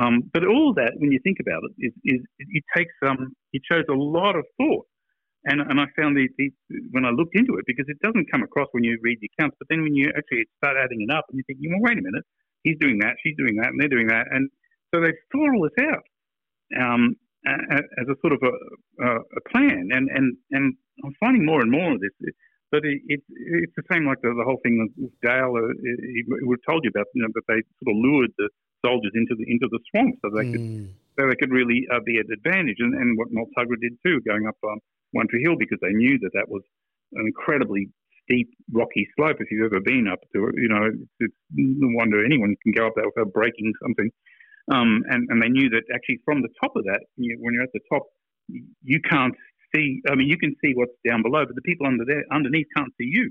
S2: Um, but all that, when you think about it, is, is it takes um, it shows a lot of thought. And, and I found the, the, when I looked into it because it doesn't come across when you read the accounts, but then when you actually start adding it up and you think, well, wait a minute, he's doing that, she's doing that, and they're doing that, and so they thought all this out um, as a sort of a, a, plan. And, and and I'm finding more and more of this. But it, it, it's the same like the, the whole thing with Dale. Uh, he, have told you about, you know, that they sort of lured the soldiers into the into the swamp so they mm. could so they could really uh, be at advantage. And, and what Multuggerah did too, going up um, One Tree Hill because they knew that that was an incredibly steep, rocky slope. If you've ever been up to it, you know it's, it's no wonder anyone can go up there without breaking something. Um, and, and they knew that actually from the top of that, you, when you're at the top, you can't see. I mean, you can see what's down below, but the people under there underneath can't see you.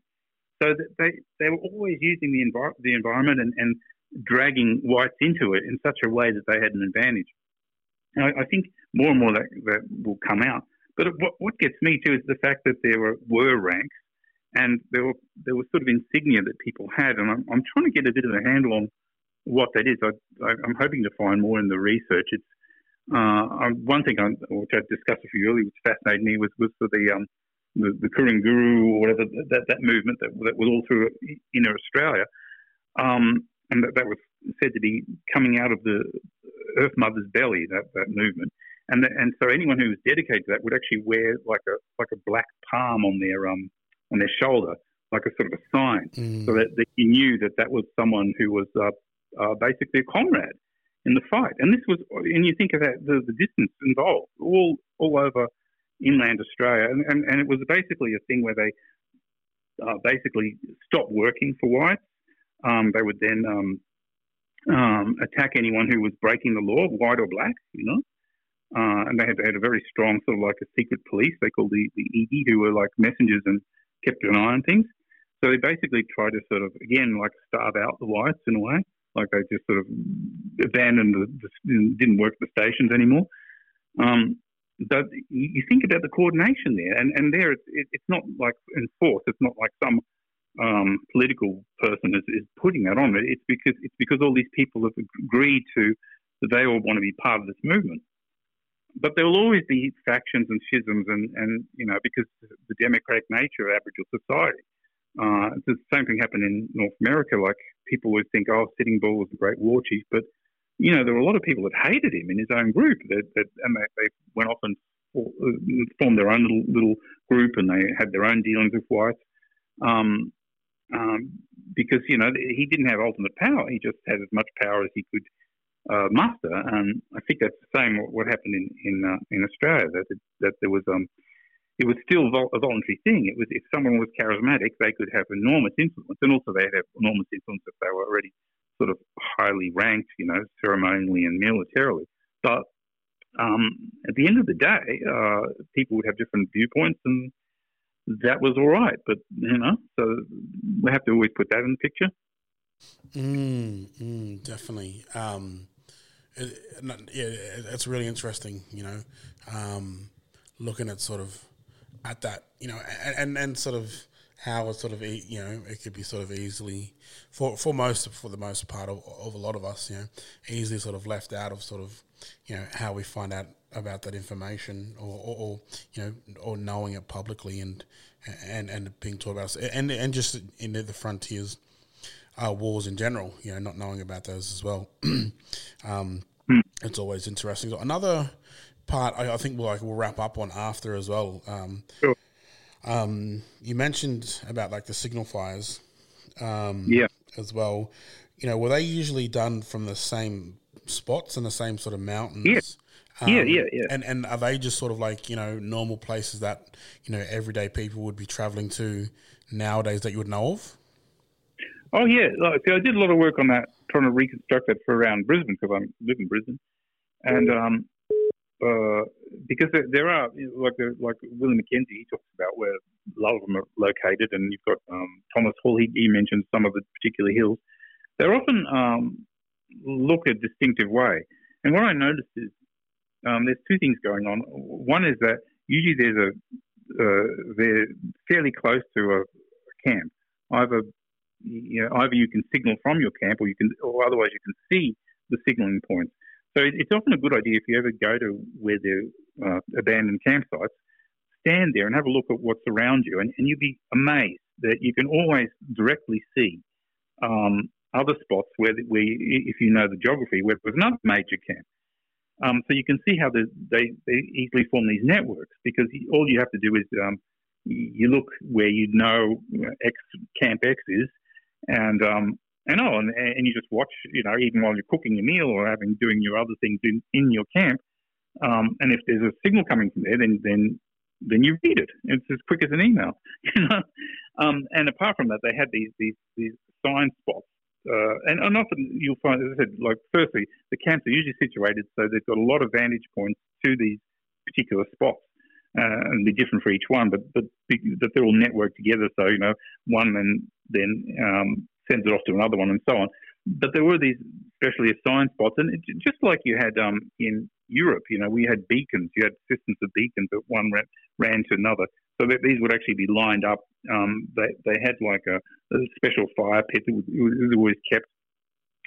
S2: So they they were always using the envir- the environment and, and dragging whites into it in such a way that they had an advantage. I, I think more and more that, that will come out. But what, what gets me too is the fact that there were, were ranks and there were there was sort of insignia that people had, and I'm, I'm trying to get a bit of a handle on what that is. I, am hoping to find more in the research. It's uh, one thing I, which I discussed with you earlier, which fascinated me, was was for the um, the, the Guru or whatever that, that movement that, that was all through inner Australia. Um, and that, that was said to be coming out of the Earth Mother's belly, that, that movement. And the, and so anyone who was dedicated to that would actually wear like a like a black palm on their um on their shoulder, like a sort of a sign, mm. so that, that you knew that that was someone who was uh, uh, basically a comrade in the fight. And this was, and you think of that the, the distance involved, all all over inland Australia, and, and, and it was basically a thing where they uh, basically stopped working for whites um, they would then um, um, attack anyone who was breaking the law, white or black, you know. Uh, and they had, they had a very strong sort of like a secret police. They called the the who were like messengers and kept an eye on things. So they basically tried to sort of again like starve out the whites in a way. Like they just sort of abandoned the, the didn't work the stations anymore. Um, but you think about the coordination there, and, and there it's, it, it's not like enforced. It's not like some um, political person is, is putting that on it. It's because it's because all these people have agreed to that they all want to be part of this movement. But there will always be factions and schisms, and, and you know because the democratic nature of Aboriginal society. Uh, the same thing happened in North America. Like people would think, oh, Sitting Bull was a great war chief, but you know there were a lot of people that hated him in his own group, that, that and they, they went off and formed their own little, little group, and they had their own dealings with whites. Um, um, because you know he didn't have ultimate power. He just had as much power as he could uh, muster. And I think that's the same what, happened in in, uh, in Australia. That that there was um, it was still a voluntary thing. It was if someone was charismatic, they could have enormous influence, and also they had enormous influence if they were already sort of highly ranked, you know, ceremonially and militarily. But um, at the end of the day, uh, people would have different viewpoints, and that was all right. But you know, so we have to always put that in the picture.
S1: Mm, mm, definitely. Um, it, yeah, it's really interesting. You know, um, looking at sort of at that, you know, and, and, and sort of how it sort of you know it could be sort of easily for for most for the most part of, of a lot of us, you know, easily sort of left out of sort of you know how we find out about that information or, or, or, you know or knowing it publicly and and and being taught about it. and and just in the frontiers uh, wars in general you know not knowing about those as well um, mm. it's always interesting another part I, I, think we'll like we'll wrap up on after as well. Um,
S2: sure.
S1: um, you mentioned about like the signal fires
S2: um, yeah.
S1: as well. You know were they usually done from the same spots and the same sort of mountains?
S2: Yeah. Um, yeah, yeah, yeah.
S1: And and are they just sort of like you know normal places that you know everyday people would be traveling to nowadays that you would know of?
S2: Oh yeah, like, see, I did a lot of work on that, trying to reconstruct that for around Brisbane because I live in Brisbane, and um, uh, because there, there are like like Willie McKenzie, he talks about where a lot of them are located, and you've got um, Thomas Hall. He, he mentions some of the particular hills. They're often um, look a distinctive way, and what I noticed is um, there's two things going on. One is that usually there's a uh, they're fairly close to a, camp. Either you know, either you can signal from your camp, or you can, or otherwise you can see the signaling points. So it's often a good idea if you ever go to where are uh, abandoned campsites, stand there and have a look at what's around you, and, and you'll be amazed that you can always directly see um, other spots where, where, if you know the geography, where there's another major camp. Um, so you can see how they, they easily form these networks because all you have to do is um, you look where you know X camp X is, and um, and oh, and, and you just watch, you know, even while you're cooking your meal or having doing your other things in, in your camp. Um, and if there's a signal coming from there, then then then you read it. It's as quick as an email, you know. Um, and apart from that, they had these these these sign spots, uh, and, and often you'll find, as I said, like firstly, the camps are usually situated so they've got a lot of vantage points to these particular spots. Uh, and be different for each one, but but that they're all networked together. So you know, one and then um, sends it off to another one, and so on. But there were these specially assigned spots, and it, just like you had um, in Europe, you know, we had beacons. You had systems of beacons that one ran, ran to another. So that these would actually be lined up. Um, they, they had like a, a special fire pit that was, was always kept.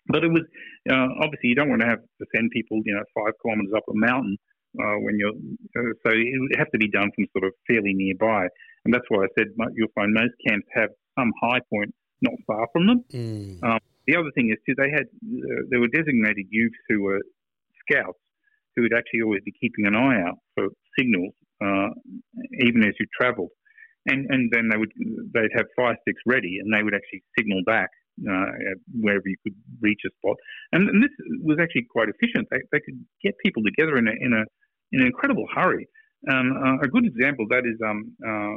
S2: But it was uh, obviously you don't want to have to send people, you know, five kilometres up a mountain uh, when you're. Uh, so it would have to be done from sort of fairly nearby, and that's why I said you'll find most camps have some high point not far from them. Mm. Um, the other thing is too, they had uh, there were designated youths who were scouts who would actually always be keeping an eye out for signals, uh, even as you travelled, and and then they would they'd have fire sticks ready, and they would actually signal back uh, wherever you could reach a spot. And, and, this was actually quite efficient. They, they could get people together in a in a in an incredible hurry. Um, uh, a good example of that is um, uh,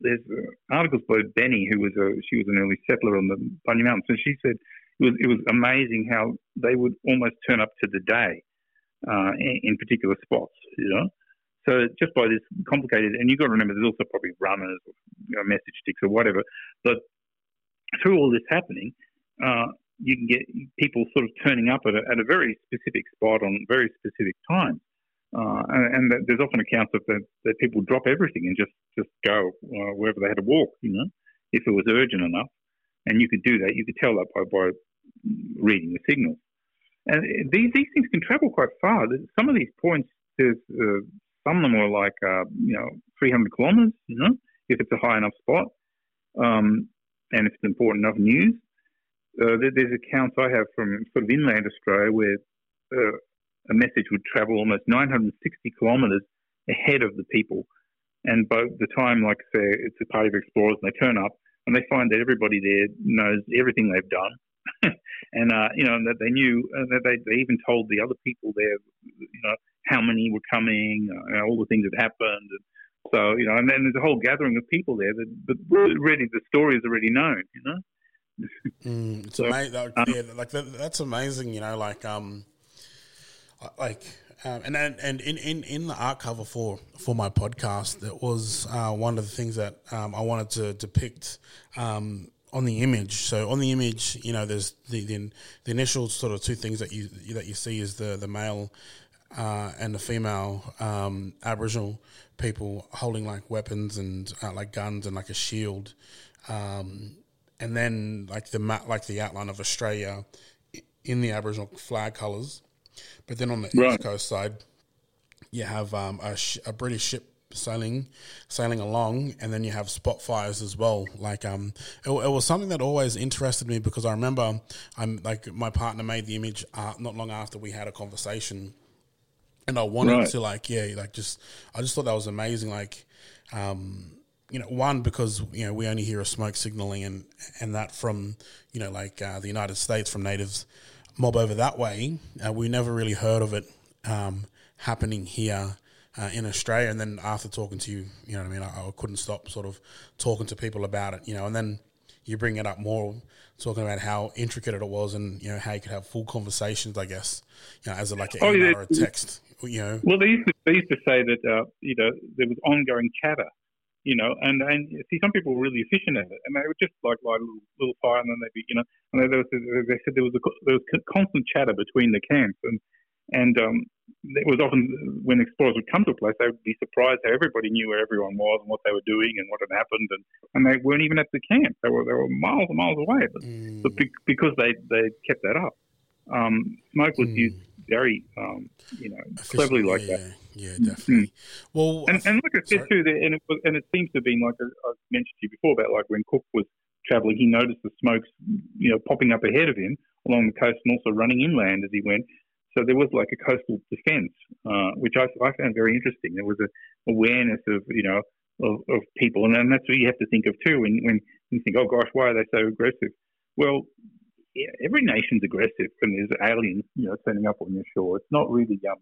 S2: there's uh, articles by Benny, who was a she was an early settler on the Bunya Mountains, and she said it was it was amazing how they would almost turn up to the day uh, in, in, particular spots, you know. So just by this complicated, and you've got to remember, there's also probably runners, or, you know, message sticks, or whatever. But through all this happening, uh, you can get people sort of turning up at a, at a very specific spot on very specific times. Uh, and, and, there's often accounts of that, that people drop everything and just just go uh, wherever they had to walk, you know, if it was urgent enough. And you could do that. You could tell that by, by reading the signals. And these these things can travel quite far. Some of these points, there's uh, some of them are like uh, you know 300 kilometers, you know, if it's a high enough spot, um, and if it's important enough news. Uh, there's accounts I have from sort of inland Australia where uh, a message would travel almost 960 kilometres ahead of the people. And by the time, like say, it's a party of explorers and they turn up and they find that everybody there knows everything they've done, and uh, you know and that they knew uh, that they, they even told the other people there, you know, how many were coming, uh, all the things that happened. And so you know, and then there's a whole gathering of people there that, but really the story is already known. You know.
S1: Mm, it's so, amazing. Um, yeah, like that, that's amazing. You know, like um, like um, and and in, in, in the art cover for for my podcast, that was uh, one of the things that um, I wanted to depict um, on the image. So on the image, you know, there's the, the, the initial sort of two things that you that you see is the the male uh, and the female um, Aboriginal people holding like weapons and uh, like guns and like a shield, um, and then like the like the outline of Australia in the Aboriginal flag colours but then on the right. east coast side, you have um, a, sh- a, British ship sailing sailing along, and then you have spot fires as well. Like um, it, it, was something that always interested me because I remember I'm like my partner made the image uh, not long after we had a conversation, and I wanted right. to like yeah like just I just thought that was amazing like. Um, you know, one because you know we only hear a smoke signaling and and that from you know like uh, the United States from natives mob over that way. Uh, we never really heard of it um, happening here uh, in Australia. And then after talking to you, you know what I mean, I, I, couldn't stop sort of talking to people about it, you know, and then you bring it up more, talking about how intricate it was, and you know how you could have full conversations. I guess you know as a, like an oh, email yeah. or a text. You know.
S2: Well, they used to they used to say that uh, you know there was ongoing chatter you know, and and see some people were really efficient at it, and they would just like light a little, little fire, and then they'd be, you know, and they, they, they said there was a, there was constant chatter between the camps, and and um, it was often when explorers would come to a place, they would be surprised how everybody knew where everyone was and what they were doing and what had happened, and, and they weren't even at the camp; they were they were miles and miles away, but, mm. but be, because they they kept that up, um, smoke was mm. used very, um, you know, cleverly like
S1: yeah,
S2: that.
S1: Yeah, definitely. Mm-hmm. Well,
S2: and, and like I said too, and it was, and it seems to have been like I mentioned to you before about like when Cook was traveling, he noticed the smokes, you know, popping up ahead of him along the coast and also running inland as he went. So there was like a coastal defence, uh, which I, I found very interesting. There was a awareness of you know of, of people, and, and that's what you have to think of too when when you think, oh gosh, why are they so aggressive? Well, yeah, every nation's aggressive when there's aliens, you know, turning up on your shore. It's not really um,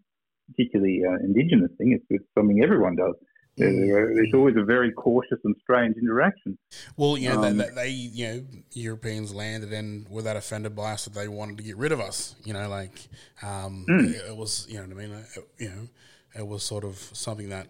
S2: particularly uh, indigenous thing. It's, it's, something everyone does. It's always a very cautious and strange interaction.
S1: Well, you know, um, they, they, you know, Europeans landed and were that offended by us that they wanted to get rid of us. You know, like um, mm. it, it, was, you know what I mean? It, you know, it was sort of something that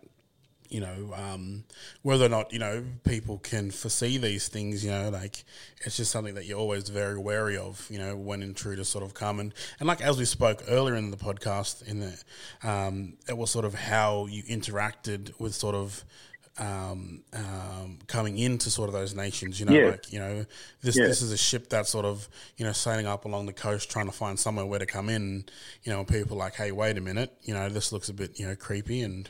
S1: you know, um, whether or not, you know, people can foresee these things, you know, like it's just something that you're always very wary of, you know, when intruders sort of come. And, and like as we spoke earlier in the podcast, in the, um, it was sort of how you interacted with sort of, um, um, coming into sort of those nations, you know, yeah. like, you know, this, yeah. this is a ship that's sort of, you know, sailing up along the coast trying to find somewhere where to come in, you know, people like, hey, wait a minute, you know, this looks a bit, you know, creepy and,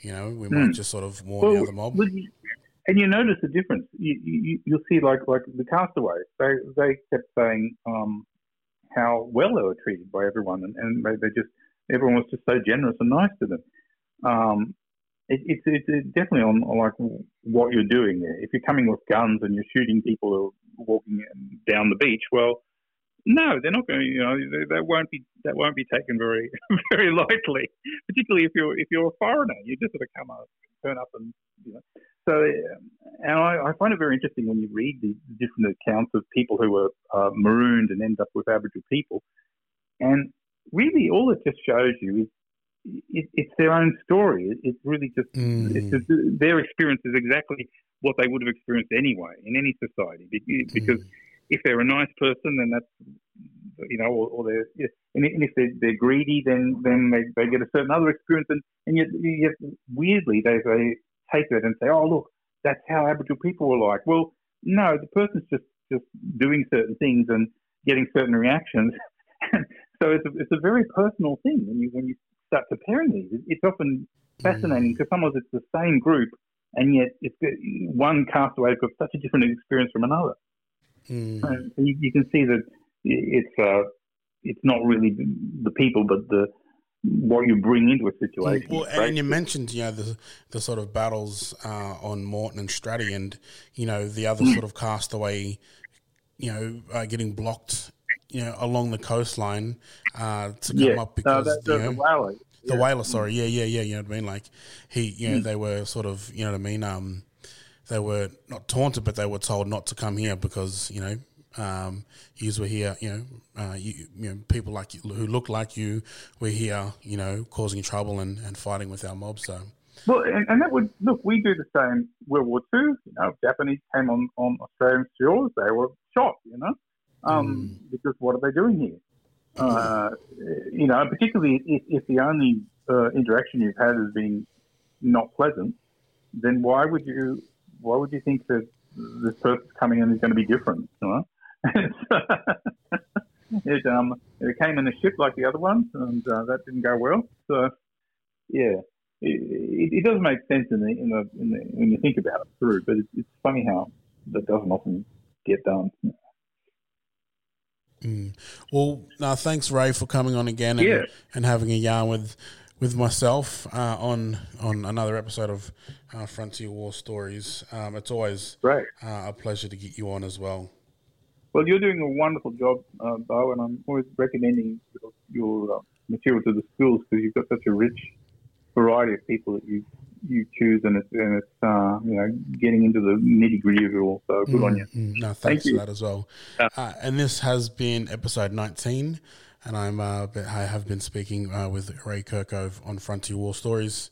S1: you know, we might mm. just sort of warn well, the other mob.
S2: And you notice the difference. You, you, you'll see, like like the castaways. They they kept saying um, how well they were treated by everyone, and, and they, they just everyone was just so generous and nice to them. Um, it, it's it's definitely on, on, like what you're doing there. If you're coming with guns and you're shooting people who are walking down the beach, well, no, they're not going. to, You know, that won't be that won't be taken very very lightly. Particularly if you're if you're a foreigner, you just sort of come up, turn up, and you know. So, um, and I, I find it very interesting when you read the different accounts of people who were uh, marooned and end up with Aboriginal people, and really all it just shows you is it, it's their own story. It, it's really just mm. it's their experience is exactly what they would have experienced anyway in any society because. Mm if they're a nice person, then that's you know, or, or they're and if they're, they're greedy, then then they, they get a certain other experience, and and yet, yet weirdly they they take it and say, oh look, that's how Aboriginal people were like. Well, no, the person's just just doing certain things and getting certain reactions. so it's a, it's a very personal thing when you when you start comparing these. It's often fascinating mm. because sometimes it's the same group, and yet it's one castaway has got such a different experience from another. Mm. And you, you, can see that it's uh, it's not really the people, but the what you bring into a situation.
S1: Well, and you mentioned you know the the sort of battles uh, on Moreton and Straddie, and you know the other sort of castaway, you know, uh, getting blocked, you know, along the coastline uh, to come yeah. up because no, that, you know, the whaler. The yeah. whaler, sorry, yeah, yeah, yeah. You know what I mean? Like he, you know, mm. they were sort of, you know what I mean? Um, they were not taunted, but they were told not to come here because you know um, you were here. You know, uh, you, you, know, people like you, who look like you were here. You know, causing trouble and, and fighting with our mob. So.
S2: Well, and, and, that would look. We do the same. World War Two. You know, Japanese came on on Australian shores. They were shot, You know, um, mm. because what are they doing here? Uh, you know, particularly if, if the only uh, interaction you've had has been not pleasant, then why would you why would you think that this person coming in is going to be different? You it um it came in a ship like the other ones, and uh, that didn't go well. So yeah, it, it, does make sense in the, in the, in the when you think about it through. But it's, it's funny how that doesn't often get done.
S1: Mm. Well, no, thanks, Ray, for coming on again and, yeah. and having a yarn with with myself uh, on on another episode of uh, Frontier War Stories. Um, it's always
S2: Great.
S1: Uh, a pleasure to get you on as well.
S2: Well, you're doing a wonderful job, uh, Bo, and I'm always recommending your, your uh, material to the schools because you've got such a rich variety of people that you you choose, and it's and it's uh, you know getting into the nitty gritty of it all. So good mm, on you.
S1: Mm, no, thanks Thank for you. that as well. Uh, and this has been episode 19 and I'm uh, I have been speaking uh, with Ray Kerkhove on Frontier War Stories.